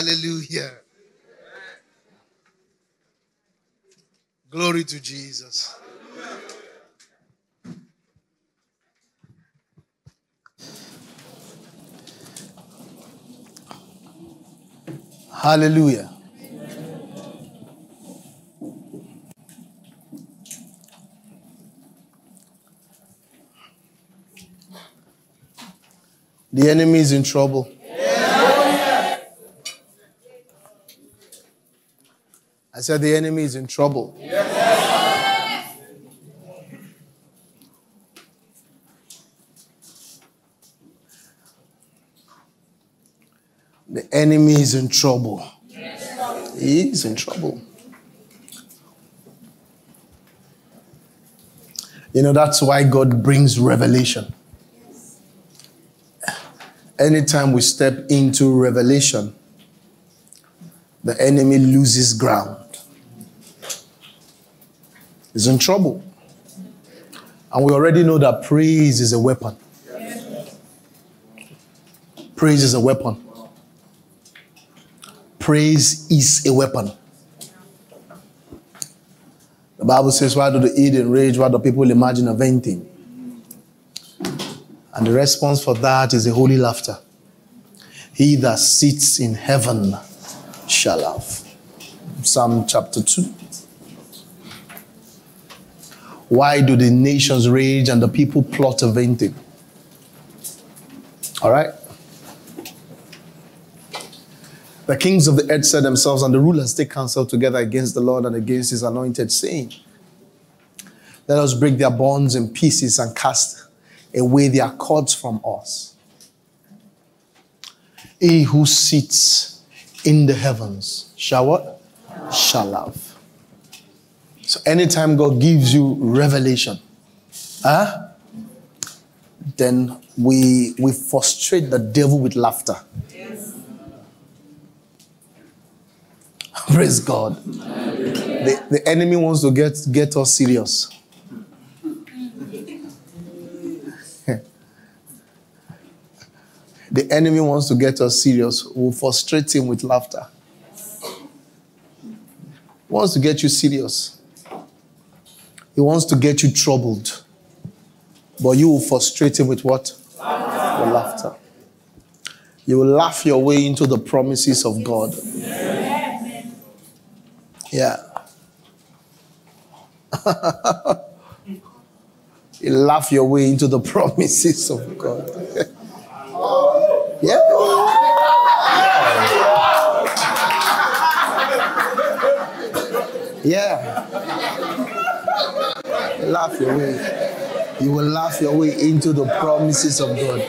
Hallelujah. Glory to Jesus. Hallelujah. The enemy is in trouble. I said the enemy is in trouble. The enemy is in trouble. He is in trouble. You know, that's why God brings revelation. Anytime we step into revelation, the enemy loses ground. He's in trouble. And we already know that praise is a weapon. Praise is a weapon. Praise is a weapon. The Bible says, Why do they eat and rage? Why do people imagine a vain thing? And the response for that is a holy laughter. He that sits in heaven shall laugh. Psalm chapter 2. Why do the nations rage and the people plot a vain thing? All right? The kings of the earth set themselves and the rulers take counsel together against the Lord and against his anointed, saying, Let us break their bonds in pieces and cast away their cords from us. He who sits in the heavens shall what? Shall love. So anytime God gives you revelation, huh? then we we frustrate the devil with laughter. Praise God. The, the enemy wants to get, get us serious. the enemy wants to get us serious. We'll frustrate him with laughter. Wants to get you serious. He wants to get you troubled. But you will frustrate him with what? Laughter. With laughter. You will laugh your way into the promises of God. Yeah. you laugh your way into the promises of God. yeah. Yeah. Your way. You will laugh your way into the promises of God.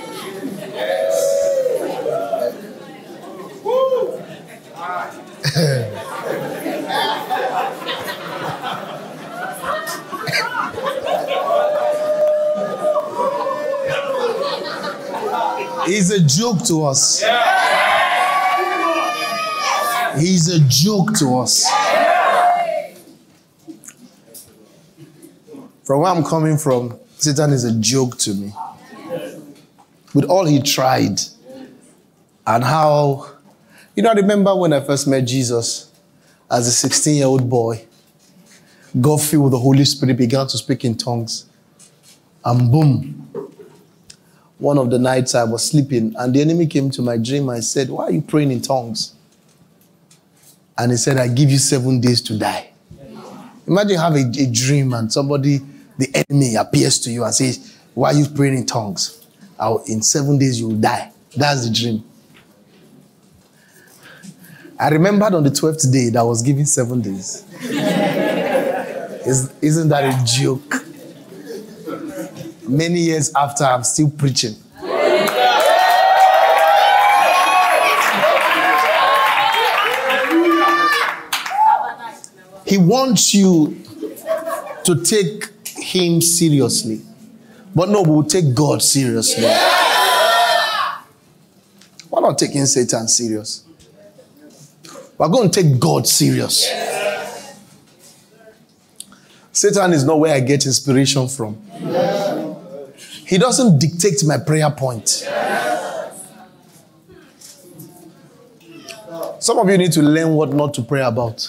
He's a joke to us. He's a joke to us. From where I'm coming from, Satan is a joke to me. With all he tried and how, you know, I remember when I first met Jesus as a 16 year old boy, God filled with the Holy Spirit began to speak in tongues. And boom, one of the nights I was sleeping, and the enemy came to my dream. I said, Why are you praying in tongues? And he said, I give you seven days to die. Imagine having a, a dream and somebody, the enemy, appears to you and says, Why are you praying in tongues? I'll, in seven days you will die. That's the dream. I remembered on the 12th day that I was given seven days. Is, isn't that a joke? Many years after, I'm still preaching. He wants you to take him seriously. But no, we'll take God seriously. Why not taking Satan serious? We're going to take God serious. Satan is not where I get inspiration from. He doesn't dictate my prayer point. Some of you need to learn what not to pray about.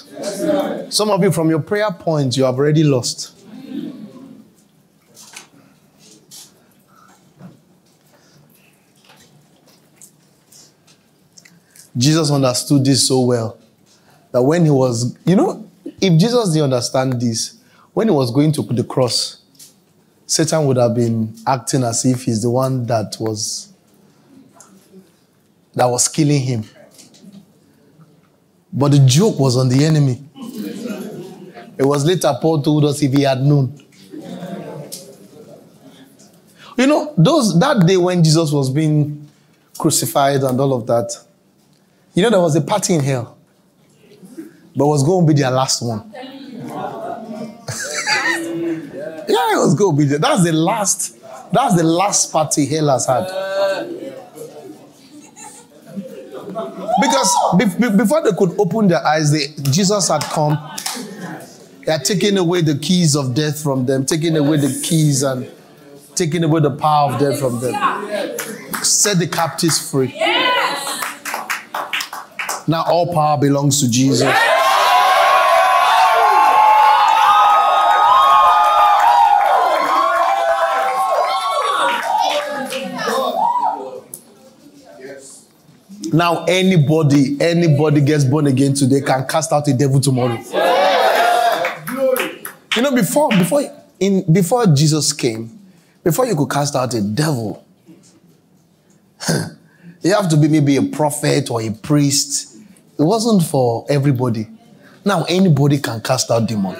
Some of you, from your prayer point, you have already lost. Jesus understood this so well that when he was, you know, if Jesus didn't understand this, when he was going to the cross, Satan would have been acting as if he's the one that was that was killing him. But the joke was on the enemy. It was later Paul told us if he had known. You know, those that day when Jesus was being crucified and all of that, you know, there was a party in hell, but it was going to be their last one. yeah, it was going to be. That's the last. That's the last party hell has had. Because be- before they could open their eyes, they, Jesus had come. They had taken away the keys of death from them, taking away the keys and taking away the power of death from them. Set the captives free. Now all power belongs to Jesus. Now anybody, anybody gets born again today can cast out a devil tomorrow. You know, before before in before Jesus came, before you could cast out a devil, you have to be maybe a prophet or a priest. It wasn't for everybody. Now anybody can cast out demon.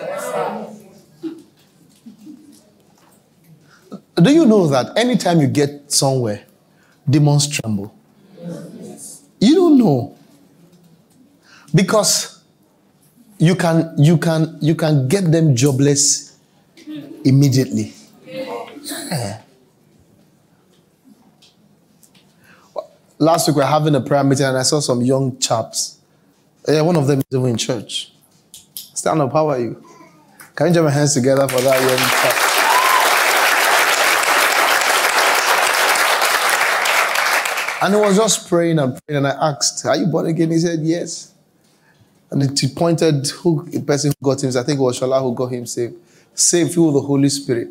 Do you know that anytime you get somewhere, demons tremble? You don't know. Because you can you can you can get them jobless immediately. Yeah. Last week we were having a prayer meeting and I saw some young chaps. Yeah, one of them is even in church. Stand up, how are you? Can you join my hands together for that young? And he was just praying and praying. And I asked, Are you born again? He said, Yes. And he pointed who the person who got him, I think it was Shola who got him saved. Saved through the Holy Spirit.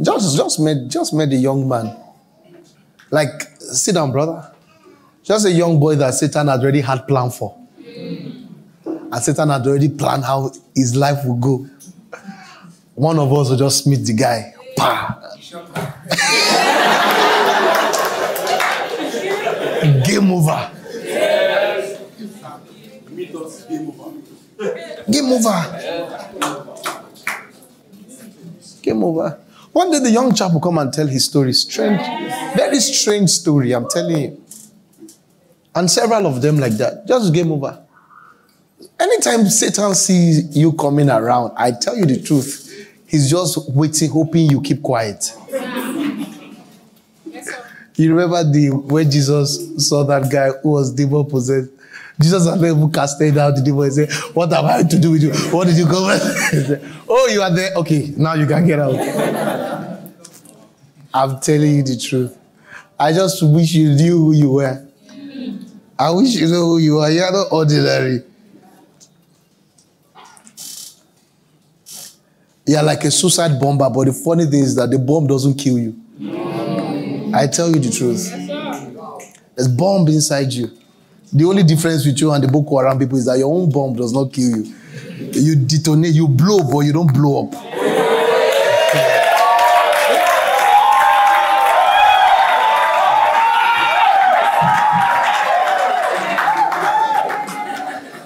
Just, just met, just met the young man. Like, sit down, brother. Just a young boy that Satan had already had plan for. And Satan had already planned how his life would go. One of us will just meet the guy. Pa. Game over. Game over. Game over. One day the young chap will come and tell his story. Strange, very strange story, I'm telling you. And several of them like that. Just game over. Anytime Satan sees you coming around, I tell you the truth, he's just waiting, hoping you keep quiet. You remember the when Jesus saw that guy who was demon possessed? Jesus had even casted out the demon and said, What am I to do with you? What did you go with? oh, you are there. Okay, now you can get out. I'm telling you the truth. I just wish you knew who you were. I wish you know who you are. You're not ordinary. You're like a suicide bomber, but the funny thing is that the bomb doesn't kill you. I tell you the truth. There's bomb inside you. The only difference with you and the Boko Haram people is that your own bomb does not kill you. You detonate, you blow, but you don't blow up.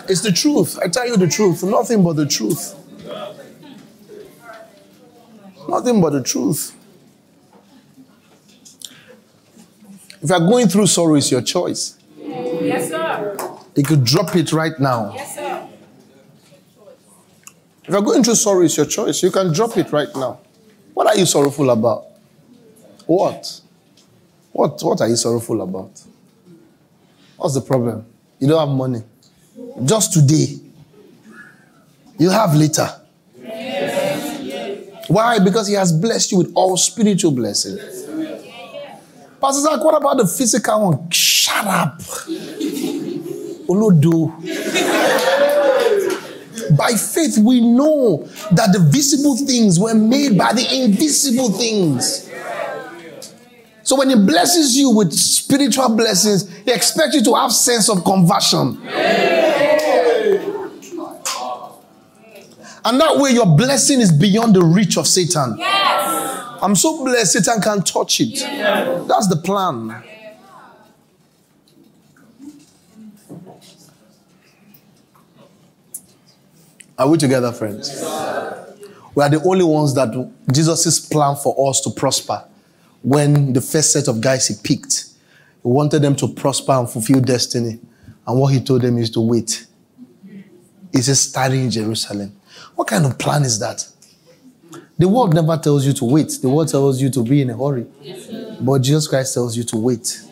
It's the truth. I tell you the truth. Nothing but the truth. Nothing but the truth. If you're going through sorrow, it's your choice. Yes, sir. You could drop it right now. Yes, sir. If you're going through sorrow, it's your choice. You can drop it right now. What are you sorrowful about? What? What, what are you sorrowful about? What's the problem? You don't have money. Just today. You have later. Why? Because he has blessed you with all spiritual blessings. Pastor Zach, what about the physical one? Shut up. Olodo. by faith, we know that the visible things were made by the invisible things. So when he blesses you with spiritual blessings, he expects you to have sense of conversion. And that way your blessing is beyond the reach of Satan. Yes. I'm so blessed Satan can't touch it. Yes. That's the plan. Are we together, friends? We are the only ones that Jesus' plan for us to prosper. When the first set of guys he picked, he wanted them to prosper and fulfill destiny. And what he told them is to wait. He says, study in Jerusalem. What kind of plan is that? The world never tells you to wait. The world tells you to be in a hurry. but Jesus Christ tells you to wait.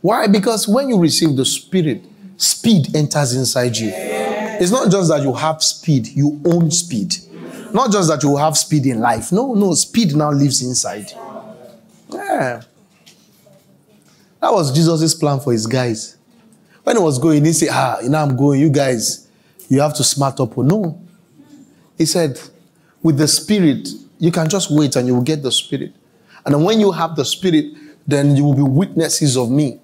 Why? Because when you receive the Spirit, speed enters inside you. It's not just that you have speed, you own speed. Not just that you have speed in life. No, no, speed now lives inside. Yeah. That was Jesus' plan for his guys. When he was going, he said, Ah, you know, I'm going. You guys, you have to smart up. Or no. He said, with the Spirit, you can just wait and you will get the Spirit. And when you have the Spirit, then you will be witnesses of me.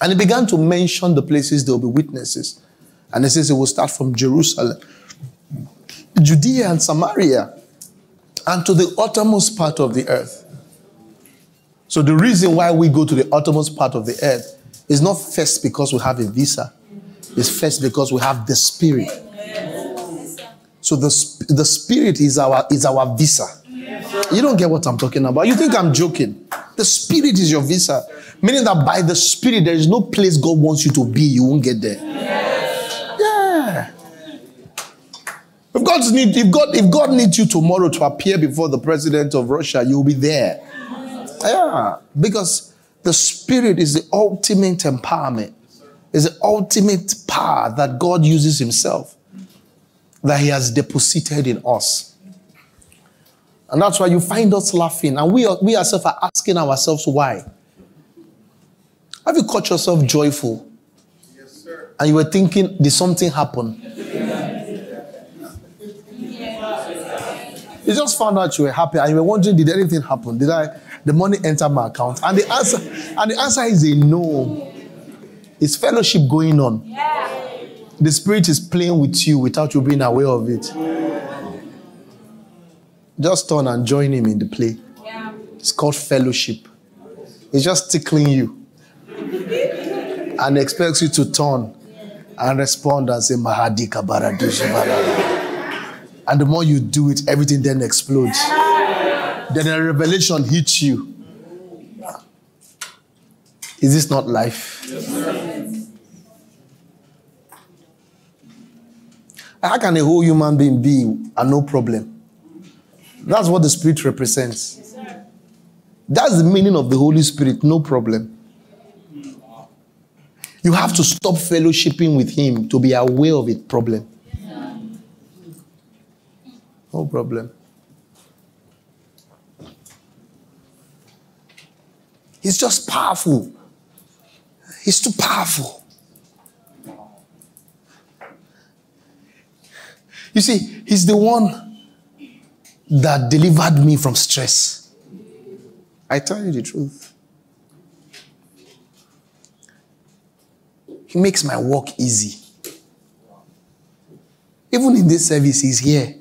And he began to mention the places there will be witnesses. And he says it will start from Jerusalem, Judea and Samaria, and to the uttermost part of the earth. So the reason why we go to the uttermost part of the earth is not first because we have a visa. It's first because we have the Spirit. So the, the Spirit is our, is our visa. You don't get what I'm talking about. You think I'm joking. The Spirit is your visa. Meaning that by the Spirit, there is no place God wants you to be, you won't get there. Yeah. If, God's need, if, God, if God needs you tomorrow to appear before the president of Russia, you'll be there. Yeah. Because the Spirit is the ultimate empowerment, is the ultimate power that God uses Himself that He has deposited in us. And that's why you find us laughing. And we, we ourselves are asking ourselves why. Have you caught yourself joyful? Yes, sir. And you were thinking, did something happen? You just found out you were happy and you were wondering, did anything happen? Did I the money enter my account? And the answer, and the answer is a no. It's fellowship going on. Yeah. The Spirit is playing with you without you being aware of it. Just turn and join Him in the play. It's called fellowship. He's just tickling you and expects you to turn and respond and say, Mahadika And the more you do it, everything then explodes. Then a revelation hits you. Is this not life? Yes, How can a whole human being be and no problem? That's what the Spirit represents. That's the meaning of the Holy Spirit, no problem. You have to stop fellowshipping with Him to be aware of it problem. No problem. He's just powerful. He's too powerful. You see, He's the one that delivered me from stress. I tell you the truth. He makes my work easy. Even in this service, He's here.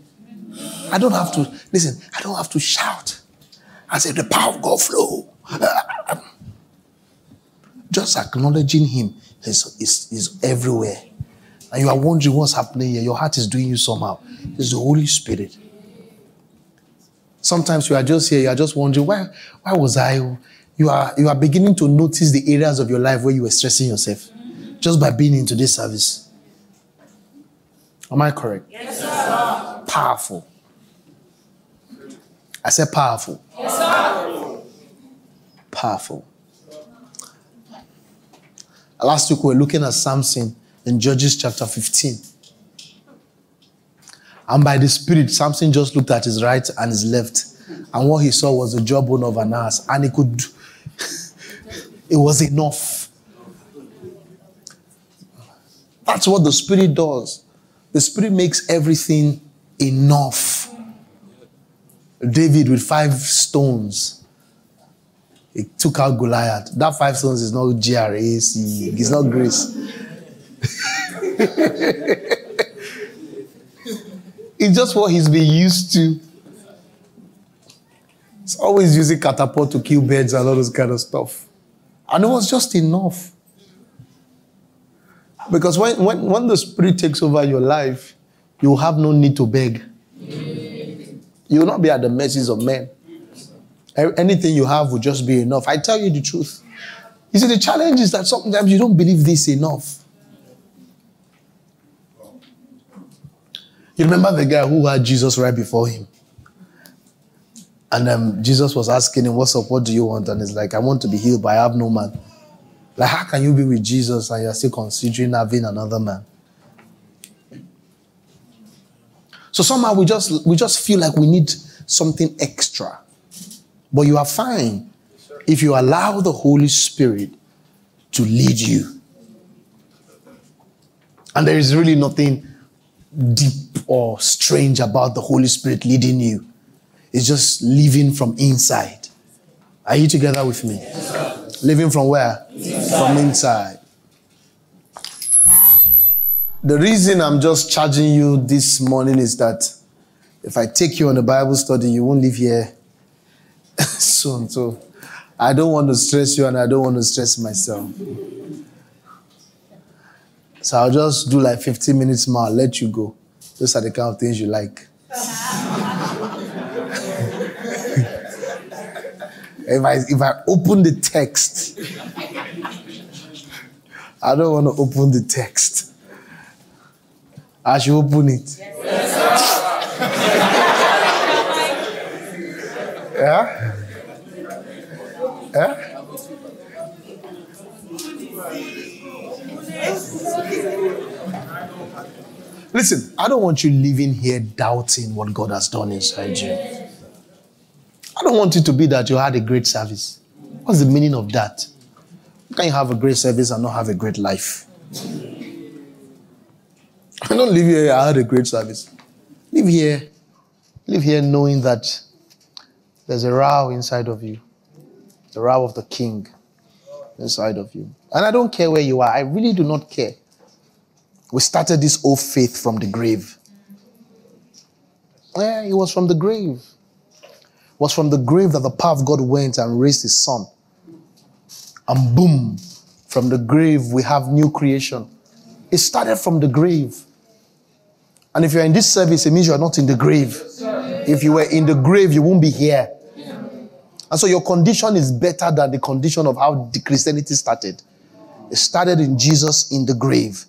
I don't have to, listen, I don't have to shout. I say, the power of God flow. Just acknowledging Him is, is, is everywhere and you are wondering what's happening here, your heart is doing you somehow. It's the Holy Spirit. Sometimes you are just here, you are just wondering, why, why was I? You are, you are beginning to notice the areas of your life where you were stressing yourself just by being into this service. Am I correct? Yes, sir. Powerful. I said powerful. Yes, sir. Powerful. Last week we were looking at Samson in Judges chapter 15. And by the Spirit, Samson just looked at his right and his left. And what he saw was the jawbone of an ass. And he could, it was enough. That's what the Spirit does. The Spirit makes everything enough. David with five stones. He took out Goliath. That five stones is not GRAC, it's not grace. it's just what he's been used to. He's always using catapult to kill birds and all those kind of stuff. And it was just enough. Because when, when, when the Spirit takes over your life, you have no need to beg. You will not be at the mercies of men. Anything you have will just be enough. I tell you the truth. You see, the challenge is that sometimes you don't believe this enough. You remember the guy who had Jesus right before him? And um, Jesus was asking him, What's up? What do you want? And he's like, I want to be healed, but I have no man. Like, how can you be with Jesus and you're still considering having another man? So somehow we just we just feel like we need something extra. But you are fine if you allow the Holy Spirit to lead you. And there is really nothing deep or strange about the Holy Spirit leading you. It's just living from inside. Are you together with me? Yes, living from where? Inside. From inside. The reason I'm just charging you this morning is that if I take you on a Bible study, you won't leave here soon. So I don't want to stress you and I don't want to stress myself. So I'll just do like 15 minutes more, I'll let you go. Those are the kind of things you like. if I if I open the text, I don't want to open the text. I should open it. yeah? Yeah? Listen, I don't want you living here doubting what God has done inside you. I don't want it to be that you had a great service. What's the meaning of that? Can you have a great service and not have a great life? I don't live here, I had a great service. Live here, live here knowing that there's a row inside of you, the row of the king inside of you. And I don't care where you are, I really do not care. We started this old faith from the grave. Yeah, it was from the grave. It was from the grave that the power of God went and raised his son. And boom, from the grave we have new creation. It started from the grave. And if you're in this service, it means you're not in the grave. If you were in the grave, you won't be here. And so your condition is better than the condition of how the Christianity started. It started in Jesus in the grave.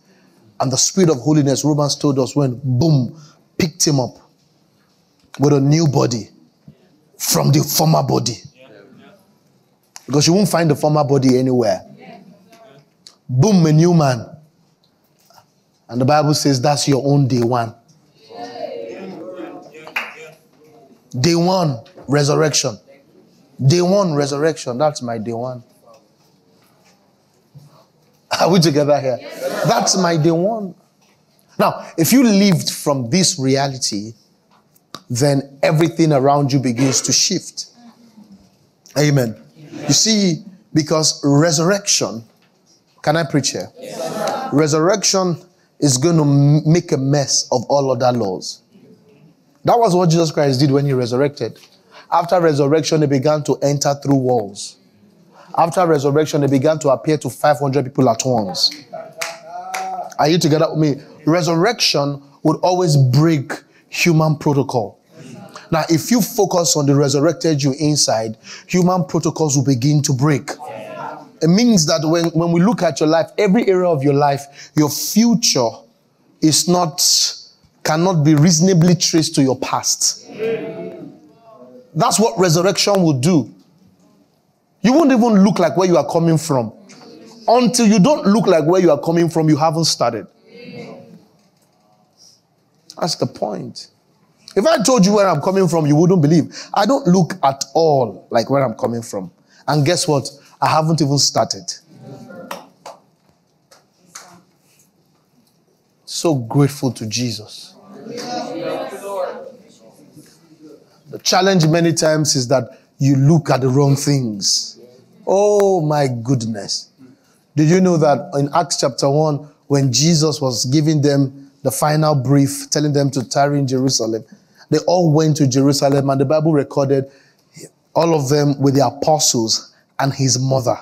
And the spirit of holiness, Romans told us, when boom, picked him up with a new body from the former body. Because you won't find the former body anywhere. Boom, a new man. And the Bible says that's your own day one. Day one, resurrection. Day one, resurrection. That's my day one. Are we together here? That's my day one. Now, if you lived from this reality, then everything around you begins to shift. Amen. You see, because resurrection, can I preach here? resurrection is going to make a mess of all other laws. That was what Jesus Christ did when he resurrected. After resurrection, he began to enter through walls. After resurrection, he began to appear to 500 people at once. Are you together with me? Resurrection would always break human protocol. Now, if you focus on the resurrected you inside, human protocols will begin to break. It means that when, when we look at your life, every area of your life, your future is not, cannot be reasonably traced to your past. That's what resurrection will do. You won't even look like where you are coming from. until you don't look like where you are coming from, you haven't started. That's the point. If I told you where I'm coming from, you wouldn't believe. I don't look at all like where I'm coming from. And guess what? I haven't even started. So grateful to Jesus. The challenge many times is that you look at the wrong things. Oh my goodness. Did you know that in Acts chapter 1, when Jesus was giving them the final brief, telling them to tarry in Jerusalem, they all went to Jerusalem, and the Bible recorded all of them with the apostles and his mother.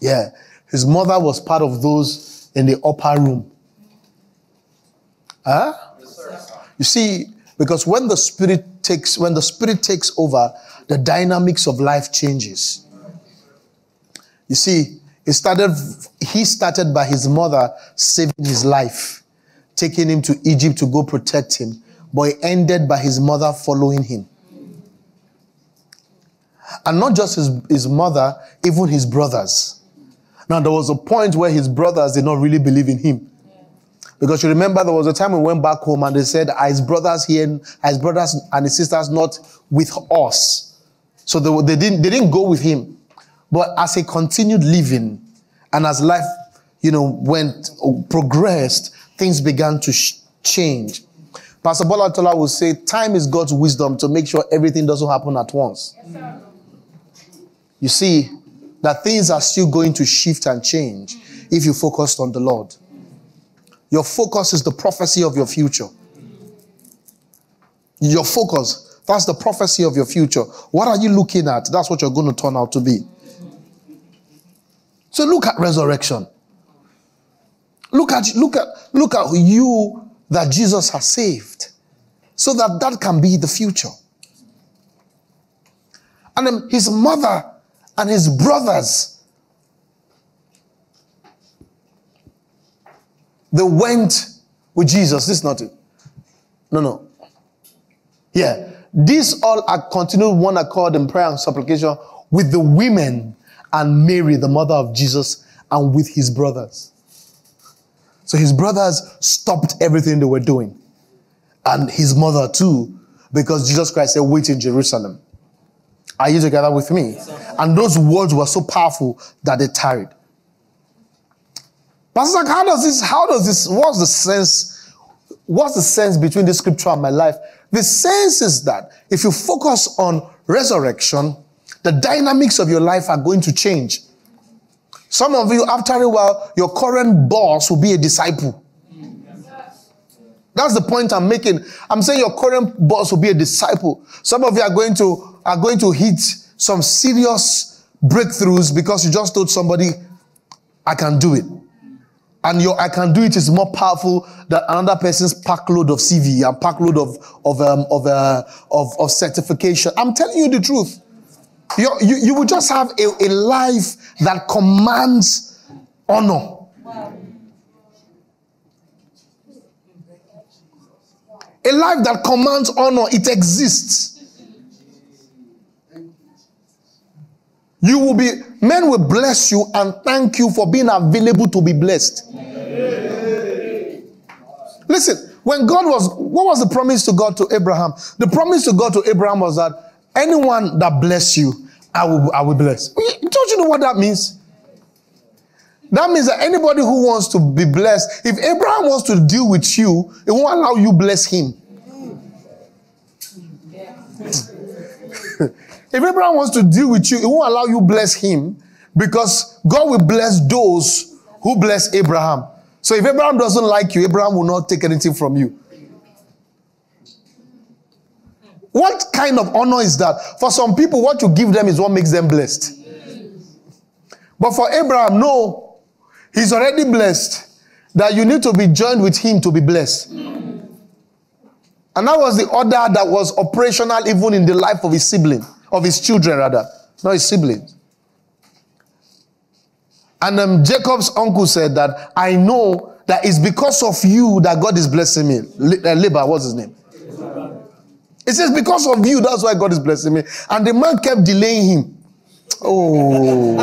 Yeah, his mother was part of those in the upper room. Huh? You see, because when the spirit takes when the spirit takes over, the dynamics of life changes. You see, it started he started by his mother saving his life, taking him to Egypt to go protect him, but it ended by his mother following him. And not just his, his mother, even his brothers. Now, there was a point where his brothers did not really believe in him. Because you remember there was a time we went back home and they said, Are his brothers here? His brothers and his sisters not with us? So they, they, didn't, they didn't go with him. But as he continued living and as life, you know, went, progressed, things began to sh- change. Pastor Bola Tola will say, time is God's wisdom to make sure everything doesn't happen at once. Yes, you see that things are still going to shift and change if you focused on the Lord. Your focus is the prophecy of your future. Your focus, that's the prophecy of your future. What are you looking at? That's what you're going to turn out to be. So look at resurrection. Look at look at look at you that Jesus has saved. So that that can be the future. And then his mother and his brothers they went with Jesus. This is not it. No, no. Yeah. These all are continued one accord in prayer and supplication with the women and Mary, the mother of Jesus, and with his brothers. So his brothers stopped everything they were doing. And his mother too, because Jesus Christ said, wait in Jerusalem. Are you together with me? And those words were so powerful that they tarried. Pastor, how does this, how does this, what's the sense, what's the sense between this scripture and my life? The sense is that if you focus on resurrection, the dynamics of your life are going to change. Some of you, after a while, your current boss will be a disciple. That's the point I'm making. I'm saying your current boss will be a disciple. Some of you are going to are going to hit some serious breakthroughs because you just told somebody, I can do it. And your I can do it is more powerful than another person's packload of CV and packload of of um, of, uh, of of certification. I'm telling you the truth. you you, you will just have a, a life that commands honor. A life that commands honor, it exists. You will be, men will bless you and thank you for being available to be blessed. Listen, when God was, what was the promise to God to Abraham? The promise to God to Abraham was that anyone that bless you, I will, I will bless. Don't you know what that means? That means that anybody who wants to be blessed, if Abraham wants to deal with you, it won't allow you bless him. If Abraham wants to deal with you, he won't allow you bless him because God will bless those who bless Abraham. So if Abraham doesn't like you, Abraham will not take anything from you. What kind of honor is that? For some people, what you give them is what makes them blessed. But for Abraham, no. He's already blessed. That you need to be joined with him to be blessed. And that was the order that was operational even in the life of his sibling of his children, rather, not his siblings. And um, Jacob's uncle said that I know that it's because of you that God is blessing me. Uh, Laban, what's his name? It says, because of you, that's why God is blessing me. And the man kept delaying him. Oh.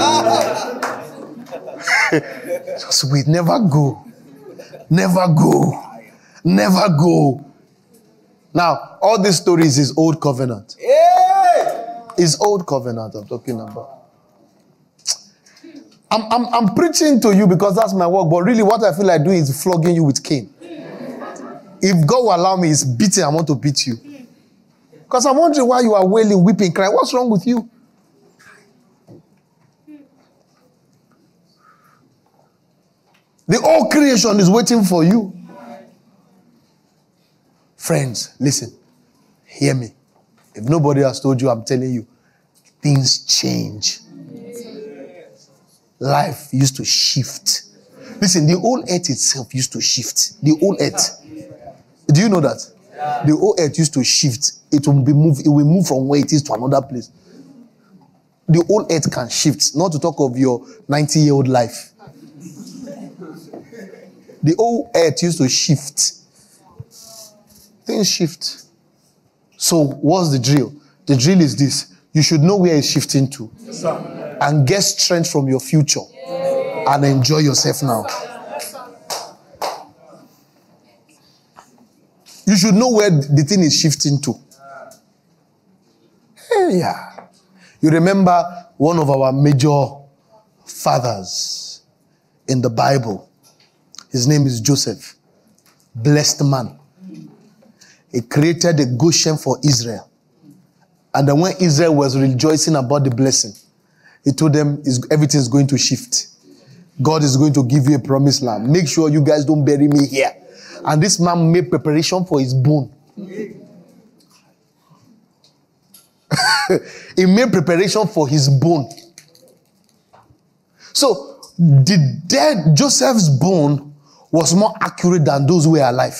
Just wait, never go. Never go. Never go. Now, all these stories is old covenant. Is old covenant I'm talking about. I'm, I'm, I'm preaching to you because that's my work, but really what I feel like doing is flogging you with cane. If God will allow me, it's beating, I want to beat you. Because I'm wondering why you are wailing, weeping, crying. What's wrong with you? The whole creation is waiting for you. Friends, listen. Hear me. If nobody has told you, I'm telling you, things change. Life used to shift. Listen, the whole earth itself used to shift. The whole earth. Do you know that? The whole earth used to shift. It will be moved, it will move from where it is to another place. The whole earth can shift, not to talk of your 90 year old life. The whole earth used to shift. Things shift. So, what's the drill? The drill is this you should know where it's shifting to and get strength from your future and enjoy yourself now. You should know where the thing is shifting to. Hey, yeah. You remember one of our major fathers in the Bible. His name is Joseph. Blessed man. He created a Goshen for Israel. And then when Israel was rejoicing about the blessing, he told them everything is going to shift. God is going to give you a promised land. Make sure you guys don't bury me here. And this man made preparation for his bone. he made preparation for his bone. So the dead Joseph's bone was more accurate than those who were alive.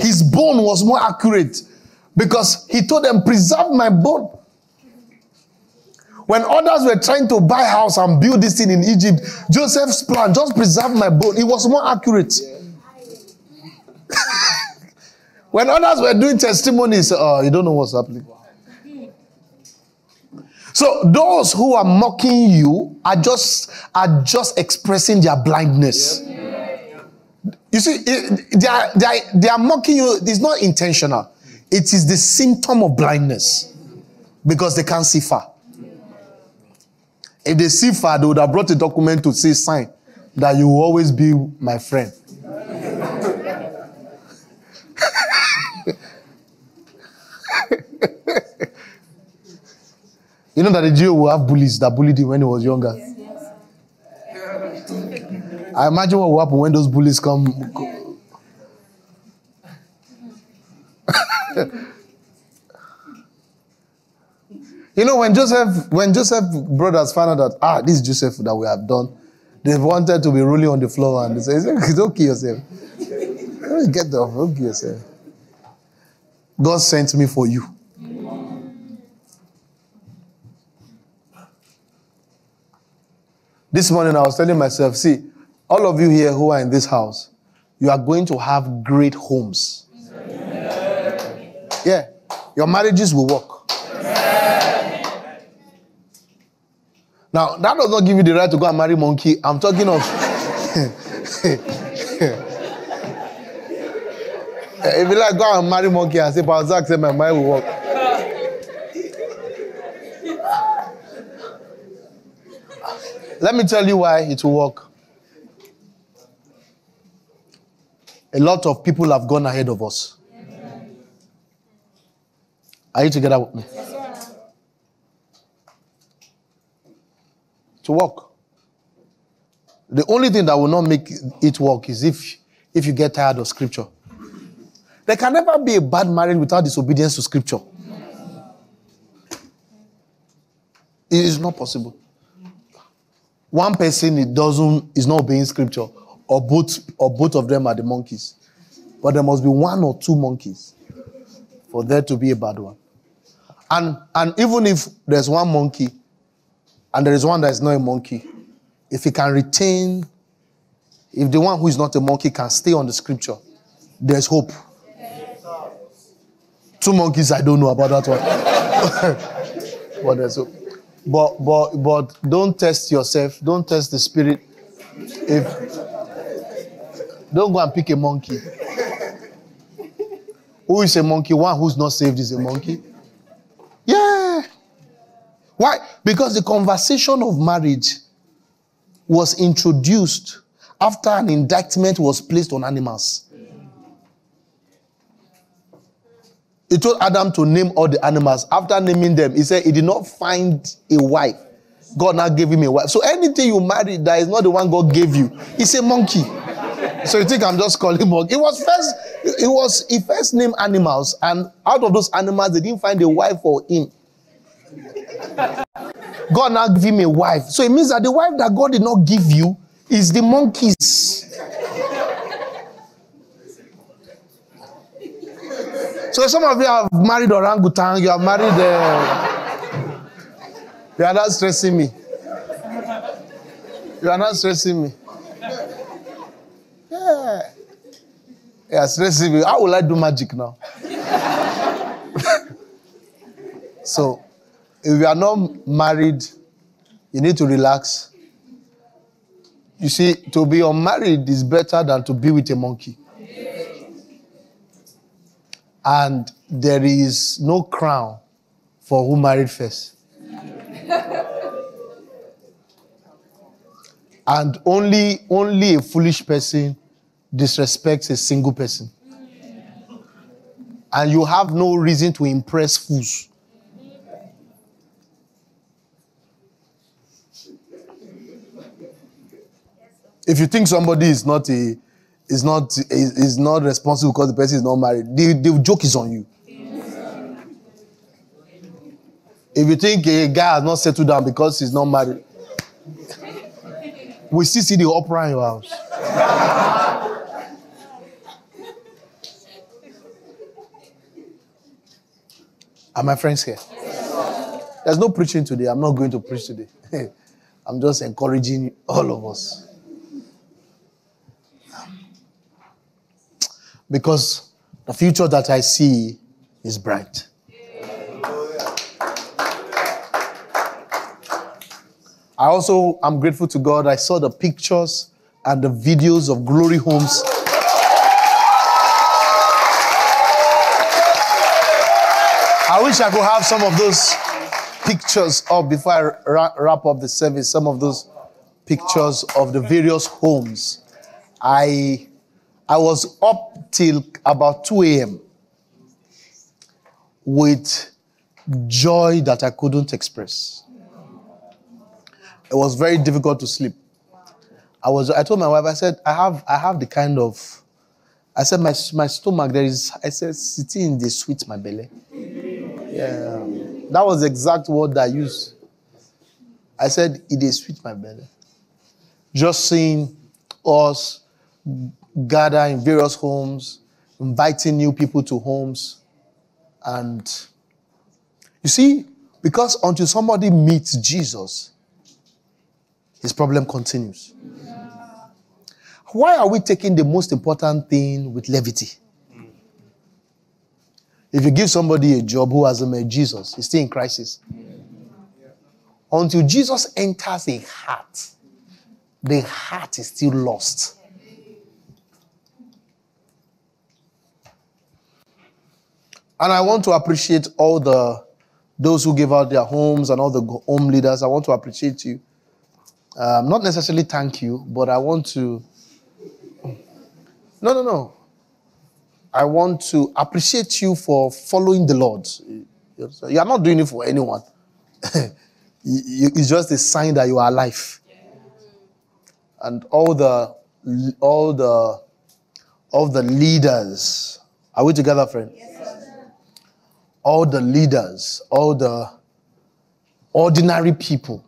His bone was more accurate because he told them, Preserve my bone. When others were trying to buy house and build this thing in Egypt, Joseph's plan, just preserve my bone, it was more accurate. when others were doing testimonies, oh, you don't know what's happening. So those who are mocking you are just are just expressing their blindness. You see, they are, they, are, they are mocking you. It's not intentional. It is the symptom of blindness because they can't see far. If they see far, they would have brought a document to say, sign that you will always be my friend. you know that the Jew will have bullies that bullied him when he was younger. I imagine what will happen when those bullies come. You know, when Joseph, when Joseph brothers found out that ah, this Joseph that we have done, they wanted to be rolling on the floor and they said, Don't kill yourself. Get off, don't kill yourself. God sent me for you. This morning I was telling myself, see, all of you here who are in this house, you are going to have great homes. Yeah, your marriages will work. Now, that does not give you the right to go and marry monkey. I'm talking of. Eh, if you like, go and marry monkey and say, Pastor Zach said my mind will work. Let me tell you why it will work. A lot of people have gone ahead of us. Are you together with me? to work. The only thing that will not make it work is if, if you get tired of scripture. There can never be a bad marriage without disobedience to scripture. It is not possible. One person it doesn't is not obeying scripture, or both or both of them are the monkeys. But there must be one or two monkeys for there to be a bad one. And and even if there's one monkey, and there is one that is not a monkey. If he can retain, if the one who is not a monkey can stay on the scripture, there's hope. Two monkeys, I don't know about that one. but there's hope. But but but don't test yourself. Don't test the spirit. If don't go and pick a monkey. Who is a monkey? One who's not saved is a monkey. Yeah. Why? Because the conversation of marriage was introduced after an indictment was placed on animals. He told Adam to name all the animals. After naming them, he said he did not find a wife. God now gave him a wife. So anything you marry that is not the one God gave you, it's a monkey. So you think I'm just calling monkey? It was first, it was he first named animals, and out of those animals, they didn't find a wife for him. God now give him a wife. So it means that the wife that God did not give you is the monkeys. So some of you have married orangutan, you have married. Uh, you are not stressing me. You are not stressing me. Yeah. Yeah, me. How will I do magic now? so, if you are not married, you need to relax. You see, to be unmarried is better than to be with a monkey. And there is no crown for who married first. and only only a foolish person disrespects a single person. And you have no reason to impress fools. If you think somebody is not a is not is, is not responsible because the person is not married, the, the joke is on you. If you think a guy has not settled down because he's not married, we still see the opera in your house. Are my friends here? There's no preaching today. I'm not going to preach today. I'm just encouraging all of us. Because the future that I see is bright. I also am grateful to God. I saw the pictures and the videos of Glory Homes. I wish I could have some of those pictures up before I wrap up the service. Some of those pictures of the various homes. I I was up till about 2 a.m. with joy that I couldn't express. It was very difficult to sleep. I was I told my wife, I said, I have I have the kind of I said my my stomach there is I said sitting in the sweet my belly. Yeah. That was the exact word I used. I said it is sweet my brother. Just seeing us gather in various homes, inviting new people to homes. And you see, because until somebody meets Jesus, his problem continues. Why are we taking the most important thing with levity? If you give somebody a job who hasn't met Jesus, he's still in crisis. Until Jesus enters a heart, the heart is still lost. And I want to appreciate all the those who gave out their homes and all the home leaders. I want to appreciate you. Um, not necessarily thank you, but I want to. No, no, no. I want to appreciate you for following the Lord. You are not doing it for anyone. it's just a sign that you are alive. And all the all the all the leaders. Are we together, friend? all the leaders, all the ordinary people,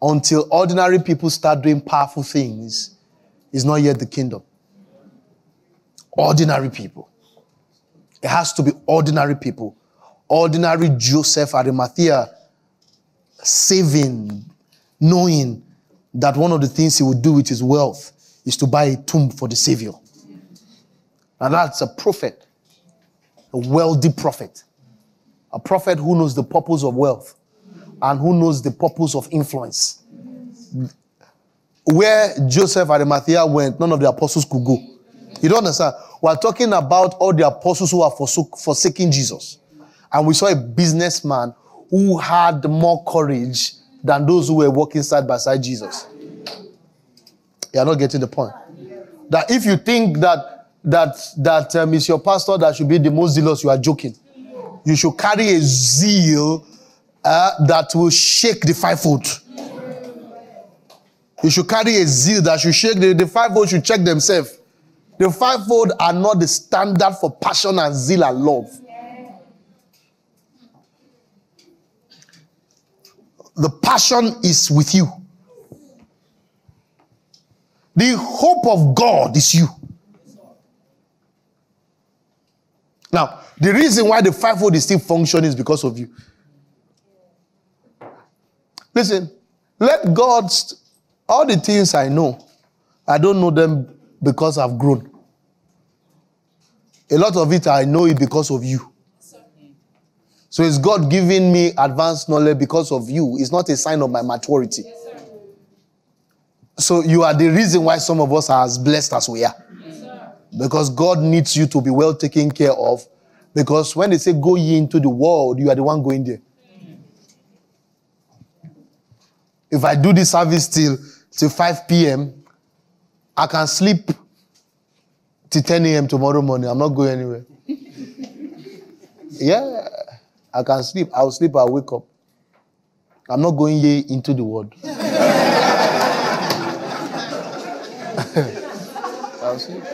until ordinary people start doing powerful things, is not yet the kingdom. Ordinary people. It has to be ordinary people. Ordinary Joseph Arimathea saving, knowing that one of the things he would do with his wealth is to buy a tomb for the Savior. And that's a prophet a wealthy prophet. A prophet who knows the purpose of wealth and who knows the purpose of influence. Where Joseph Arimathea went, none of the apostles could go. You don't understand? We're talking about all the apostles who are forsook, forsaking Jesus. And we saw a businessman who had more courage than those who were walking side by side Jesus. You're not getting the point. That if you think that that that um, is your pastor that should be the most zealous, you are joking. You should carry a zeal uh, that will shake the fivefold. You should carry a zeal that should shake the, the fivefold should check themselves. The fivefold are not the standard for passion and zeal and love. The passion is with you. The hope of God is you. Now, the reason why the fivefold is still functioning is because of you. Listen, let God, all the things I know, I don't know them because I've grown. A lot of it I know it because of you. So is God giving me advanced knowledge because of you? It's not a sign of my maturity. Yes, So you are the reason why some of us are as blessed as we are. Yes, because God needs you to be well taken care of. Because when they say go ye into the world, you are the one going there. If I do this service till till 5 p.m., I can sleep till 10 a.m. tomorrow morning. I'm not going anywhere. yeah, I can sleep. I'll sleep, I'll wake up. I'm not going ye into the world. I'll sleep.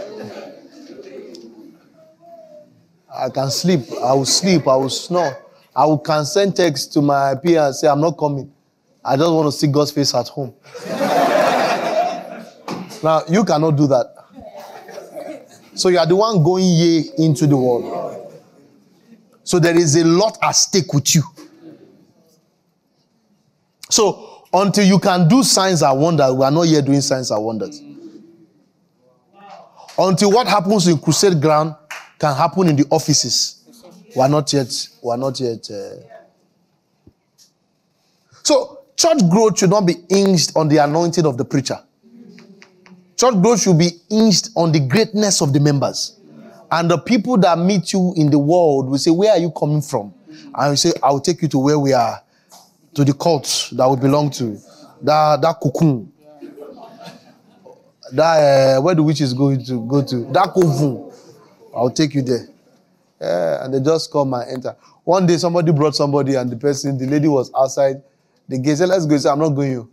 I can sleep. I will sleep. I will snore. I will can send text to my peer and say, I'm not coming. I just want to see God's face at home. now, you cannot do that. So you are the one going ye into the world. So there is a lot at stake with you. So until you can do signs and wonders, we are not yet doing signs and wonders. Until what happens in crusade ground can happen in the offices, we are not yet. We are not yet. Uh... So Church growth should not be hinged on the anointing of the preacher. Church growth should be hinged on the greatness of the members. And the people that meet you in the world will say, Where are you coming from? And you say, I'll take you to where we are, to the cult that we belong to. That, that cocoon. That, uh, where the witches going to go to? That cocoon. I'll take you there. Yeah, and they just come and enter. One day somebody brought somebody and the person, the lady was outside the guy said, Let's go. He said, I'm not going you.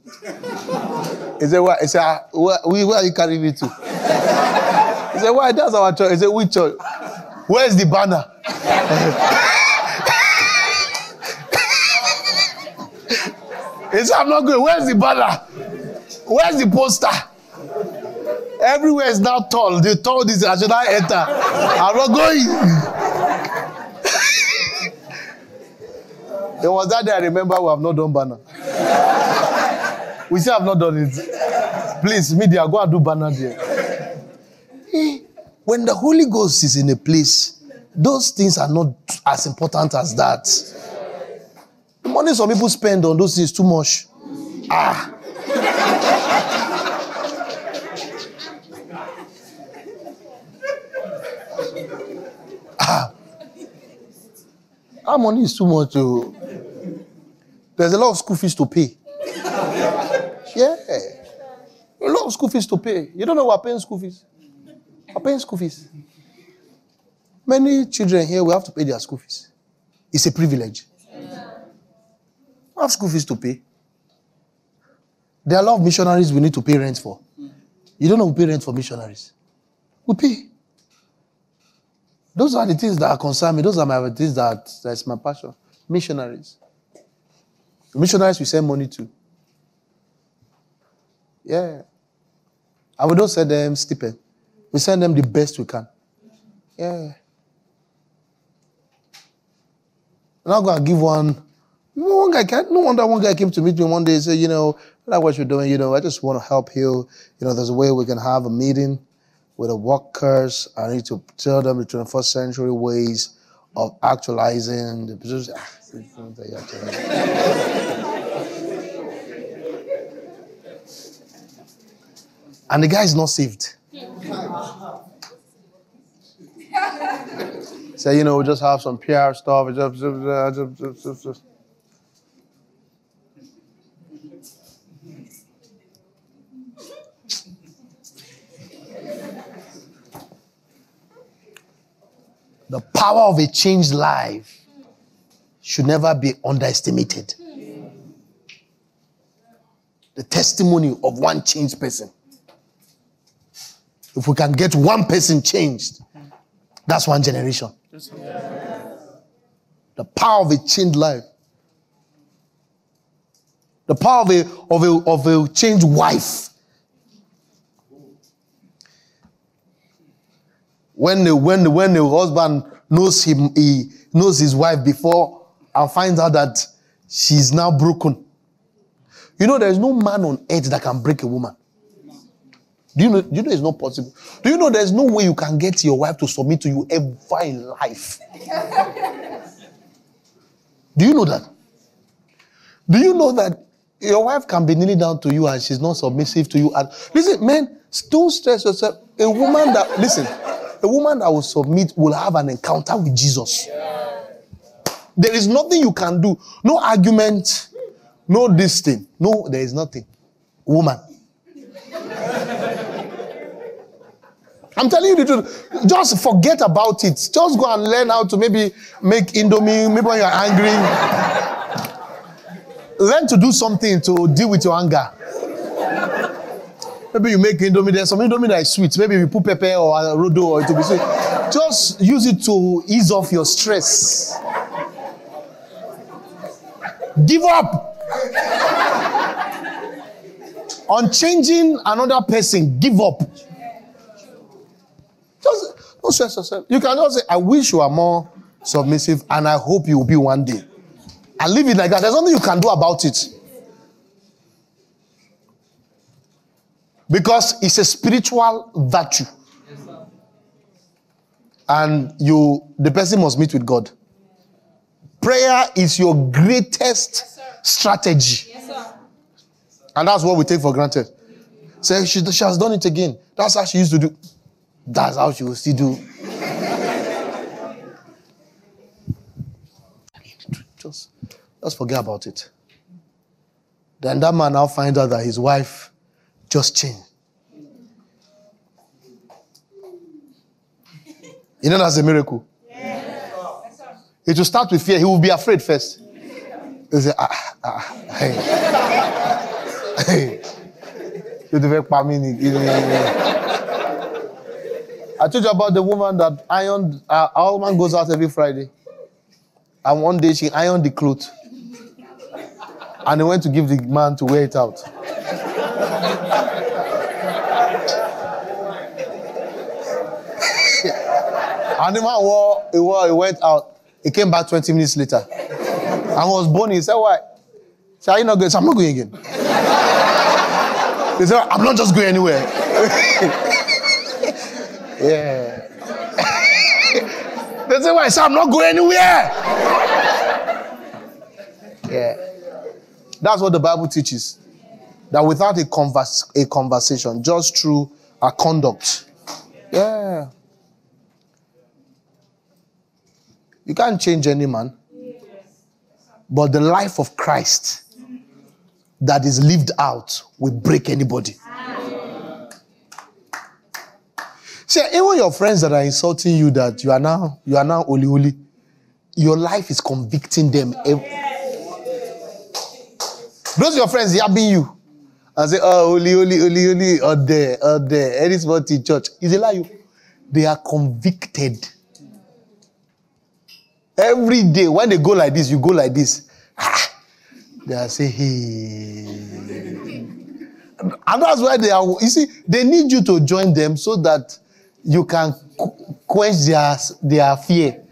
He said, Why? He said, where, where are you carrying me to? he said, Why? That's our church. He said, Which church? Where's the banner? he said, I'm not going. Where's the banner? Where's the poster? Everywhere is now tall. They told this, I should not enter. I'm not going. There was that day I remember we have not done banner. We still have not done it. Please, media, go and do banner there. When the Holy Ghost is in a place, those things are not as important as that. The money some people spend on those things too much. Ah. ah. Our money is too much to. There's a lot of school fees to pay. Yeah. A lot of school fees to pay. You don't know we're paying school fees. We're paying school fees. Many children here will have to pay their school fees. It's a privilege. We have school fees to pay. There are a lot of missionaries we need to pay rent for. You don't know we pay rent for missionaries. We pay. Those are the things that concern me. Those are my things that that's my passion. Missionaries. The missionaries we send money to. Yeah. And we don't send them stipend. We send them the best we can. Yeah. I'm not gonna give one. one guy can't. No wonder one guy came to meet me one day and said, you know, I like what you're doing. You know, I just want to help you. You know, there's a way we can have a meeting with the workers. I need to tell them the 21st century ways of actualizing the ah, and the guy is not saved. so you know, we just have some PR stuff. Just, just, just, just, The power of a changed life should never be underestimated. The testimony of one changed person. If we can get one person changed, that's one generation. The power of a changed life. The power of a, of a, of a changed wife. When the, when the, when the husband knows him, he knows his wife before and finds out that she's now broken. You know, there's no man on earth that can break a woman. Do you know? Do you know it's not possible? Do you know there's no way you can get your wife to submit to you ever in life? do you know that? Do you know that your wife can be kneeling down to you and she's not submissive to you? And listen, man, don't stress yourself. A woman that listen, a woman that will submit will have an encounter with Jesus. There is nothing you can do. No argument. No this thing. No, there is nothing. Woman. I'm telling you the truth. Just forget about it. Just go and learn how to maybe make indomie, maybe when you're angry. learn to do something to deal with your anger. Maybe you make indomie, there's some indomie that is sweet. Maybe you put pepper or a rodo or it will be sweet. Just use it to ease off your stress. Give up. On changing another person, give up. Don't stress yourself. You cannot say, I wish you are more submissive and I hope you will be one day. And leave it like that. There's nothing you can do about it. Because it's a spiritual virtue. and you the person must meet with God. Prayer is your greatest strategy. and that's what we take for granted. Say she, she has done it again. That's how she used to do. That's how she will still do. just, just forget about it. Then that man now finds out that his wife just changed. You know that's a miracle. It will start with fear. He will be afraid first. He say, ah, ah, hey. hey. I told you about the woman that ironed, uh, our woman goes out every Friday. And one day she ironed the clothes. And they went to give the man to wear it out. and the man wore, he, wore, he went out. He came back 20 minutes later. And was born. He said, Why? Said, Are you not going? So I'm not going again. He said, I'm not just going anywhere. Yeah. That's why I said I'm not going anywhere. Yeah. That's what the Bible teaches. That without a, converse, a conversation, just through a conduct. Yeah. You can't change any man. But the life of Christ that is lived out will break anybody. See, even your friends that are insulting you that you are now you are now holy holy, your life is convicting them. Those your friends yabbing you and say, oh, holy, holy, holy, holy, or there, or there, any small church. Is a lie. They are convicted. Every day, when they go like this, you go like this. Ah, they are saying, hey. And that's why they are, you see, they need you to join them so that you can quench their, their fear.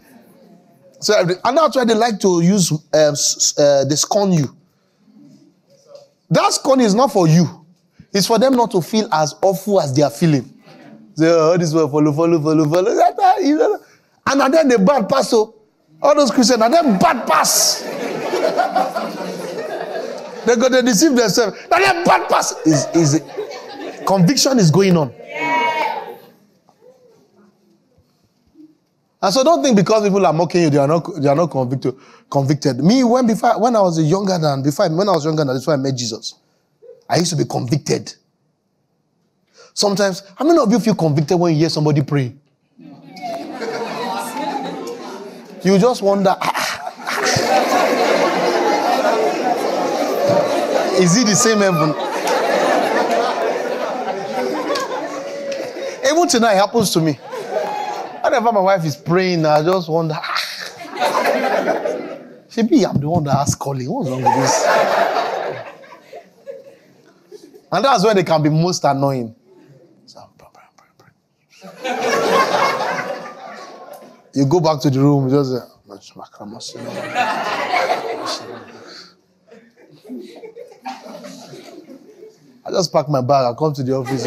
So, and that's why they like to use, uh, uh, they scorn you. That scorn is not for you. It's for them not to feel as awful as they are feeling. Say, oh, this one follow, follow, follow, follow. And then the bad pass. So, All those Christians are then bad pass. they go, they deceive themselves. Now them bad pass. Is is conviction is going on. And so don't think because people are mocking you, they are not they are not convicted. Convicted. Me, when before when I was younger than before when I was younger than before I met Jesus, I used to be convicted. Sometimes, how many of you feel convicted when you hear somebody pray? you just wonder, ah, ah, ah. is it the same heaven? Even tonight happens to me. Whenever my wife is praying, I just wonder, she be I'm the one that has calling. What's wrong with this? And that's when they can be most annoying. You go back to the room, just uh, I just pack my bag. I come to the office.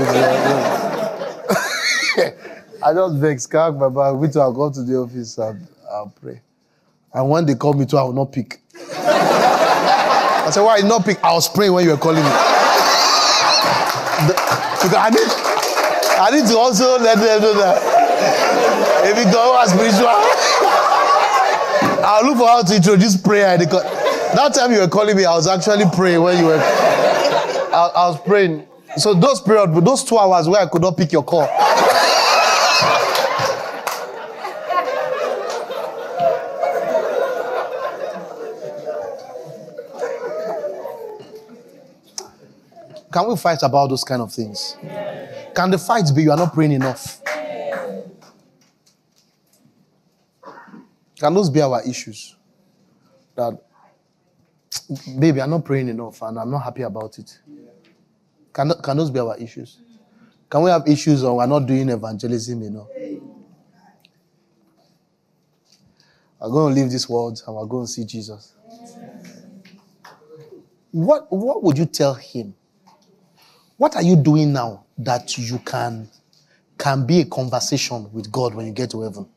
I just vex, pack my bag. Too, I'll come to the office and I'll pray. And when they call me too, I will not pick. I said, why not pick? I was praying when you were calling me. The, I need, I need to also let them know that if you go as spiritual, I'll look for how to introduce prayer. That time you were calling me, I was actually praying when you were. I, I was praying. So those period, those two hours where I could not pick your call. Can we fight about those kind of things? Can the fight be you are not praying enough? Can those be our issues? That, baby, I'm not praying enough and I'm not happy about it. Can, can those be our issues? Can we have issues or we're not doing evangelism enough? We're going to leave this world and we're going to see Jesus. What, what would you tell him? What are you doing now that you can, can be a conversation with God when you get to heaven?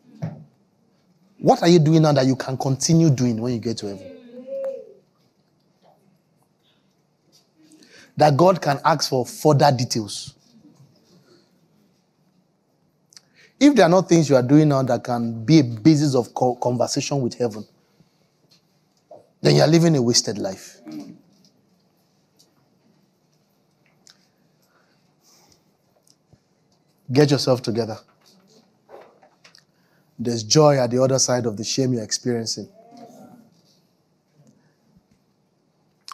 What are you doing now that you can continue doing when you get to heaven? That God can ask for further details. If there are not things you are doing now that can be a basis of conversation with heaven, then you are living a wasted life. Get yourself together. There's joy at the other side of the shame you're experiencing.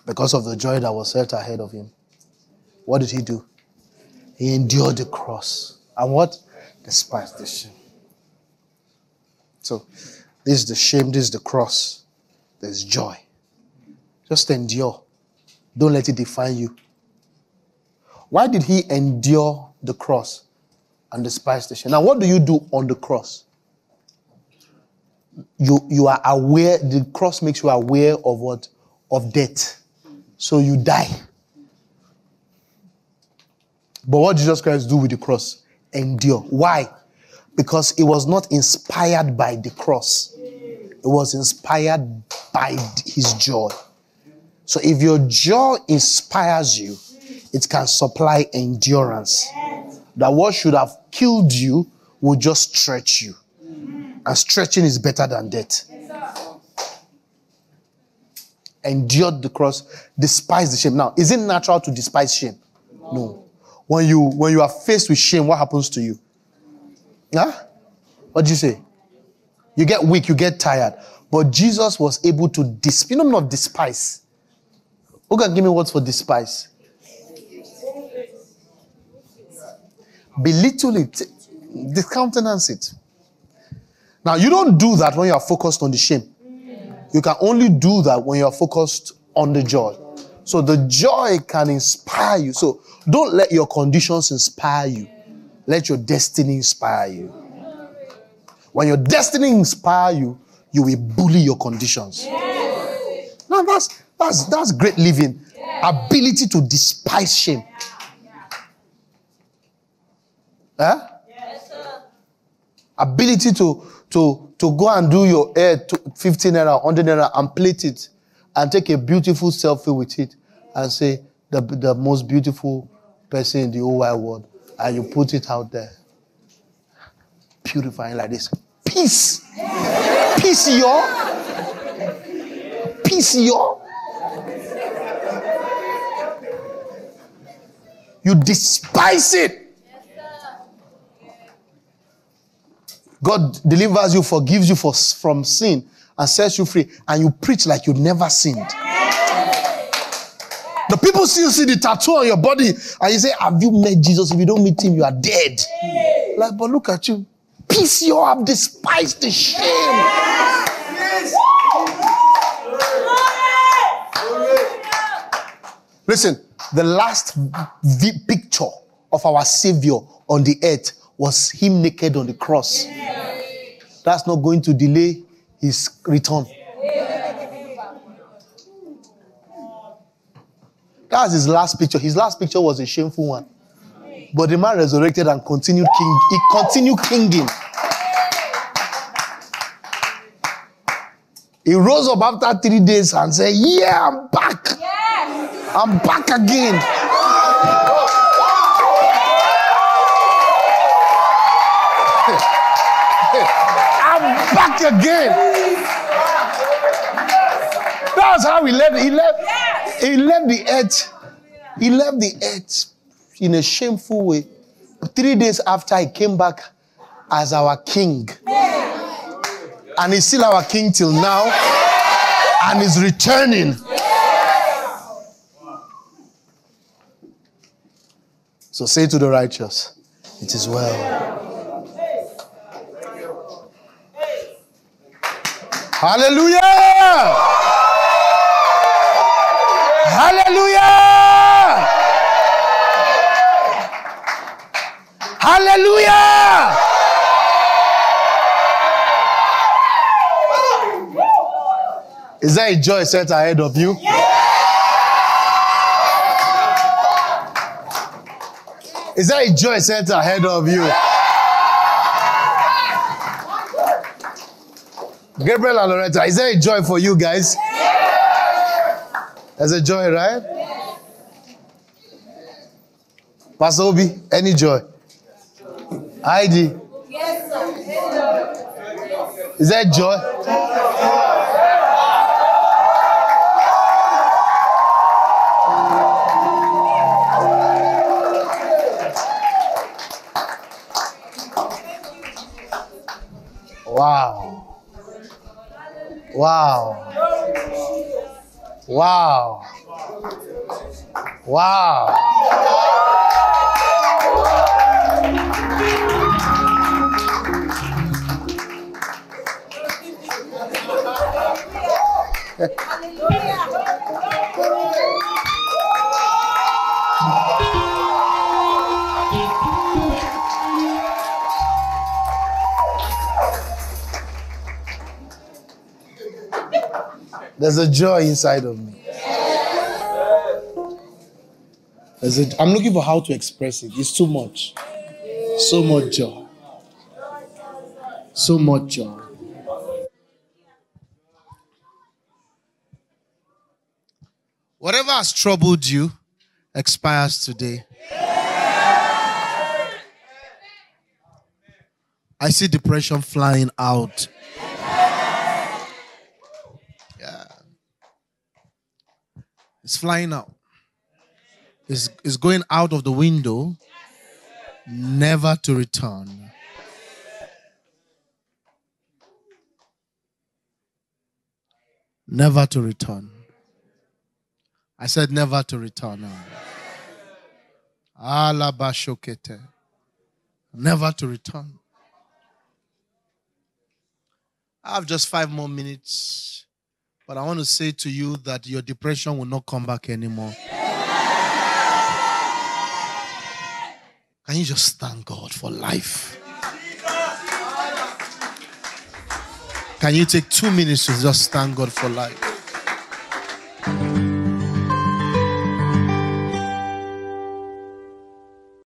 Because of the joy that was set ahead of him. What did he do? He endured the cross. And what? Despised the shame. So, this is the shame, this is the cross. There's joy. Just endure. Don't let it define you. Why did he endure the cross and the shame? Now, what do you do on the cross? you you are aware the cross makes you aware of what? Of death. So you die. But what jesus christ do with the cross? Endure. Why? Because it was not inspired by the cross. It was inspired by his joy. So if your joy inspires you it can supply endurance that what should have killed you will just stretch you and stretching is better than death. Endured the cross, despise the shame. Now, is it natural to despise shame? No. When you when you are faced with shame, what happens to you? Huh? What do you say? You get weak, you get tired. But Jesus was able to despise. You know, not despise. Who can give me words for despise? Belittle it, discountenance it. Now, you don't do that when you are focused on the shame. You can only do that when you are focused on the joy. So the joy can inspire you. So don't let your conditions inspire you. Let your destiny inspire you. When your destiny inspire you, you will bully your conditions. Now that's that's that's great living. Ability to despise shame. Huh? ability to, to, to go and do your hair to 15 naira, 100 naira and plate it and take a beautiful selfie with it and say, the, the most beautiful person in the whole wide world. And you put it out there. Purifying like this. Peace. Peace, y'all. Peace, y'all. You despise it. God delivers you, forgives you for, from sin, and sets you free, and you preach like you never sinned. The people still see the tattoo on your body, and you say, Have you met Jesus? If you don't meet him, you are dead. Like, but look at you. Peace you have despised the shame. Listen, the last v- picture of our Savior on the earth was him naked on the cross. That's not going to delay his return. That's his last picture. His last picture was a shameful one. But the man resurrected and continued king. He continued kinging. He rose up after three days and said, Yeah, I'm back. I'm back again. Back again. That's how he left. He left. He left the earth. He left the earth in a shameful way. Three days after, he came back as our king. And he's still our king till now. And he's returning. So say to the righteous, It is well. Hallelujah! Hallelujah! Hallelujah! Is there a joy set ahead of you? Is there a joy set ahead of you? Gabriel and Loretta, is there a joy for you guys? There's a joy, right? Pastor Obi, any joy? Heidi, is there joy? Wow. Wow. Wow. Wow. There's a joy inside of me. There's a, I'm looking for how to express it. It's too much. So much joy. So much joy. Whatever has troubled you expires today. I see depression flying out. It's flying out. It's, it's going out of the window, never to return. Never to return. I said never to return. Never to return. I have just five more minutes, but I want to say to you that your depression will not come back anymore. Can you just thank God for life? Can you take two minutes to just thank God for life?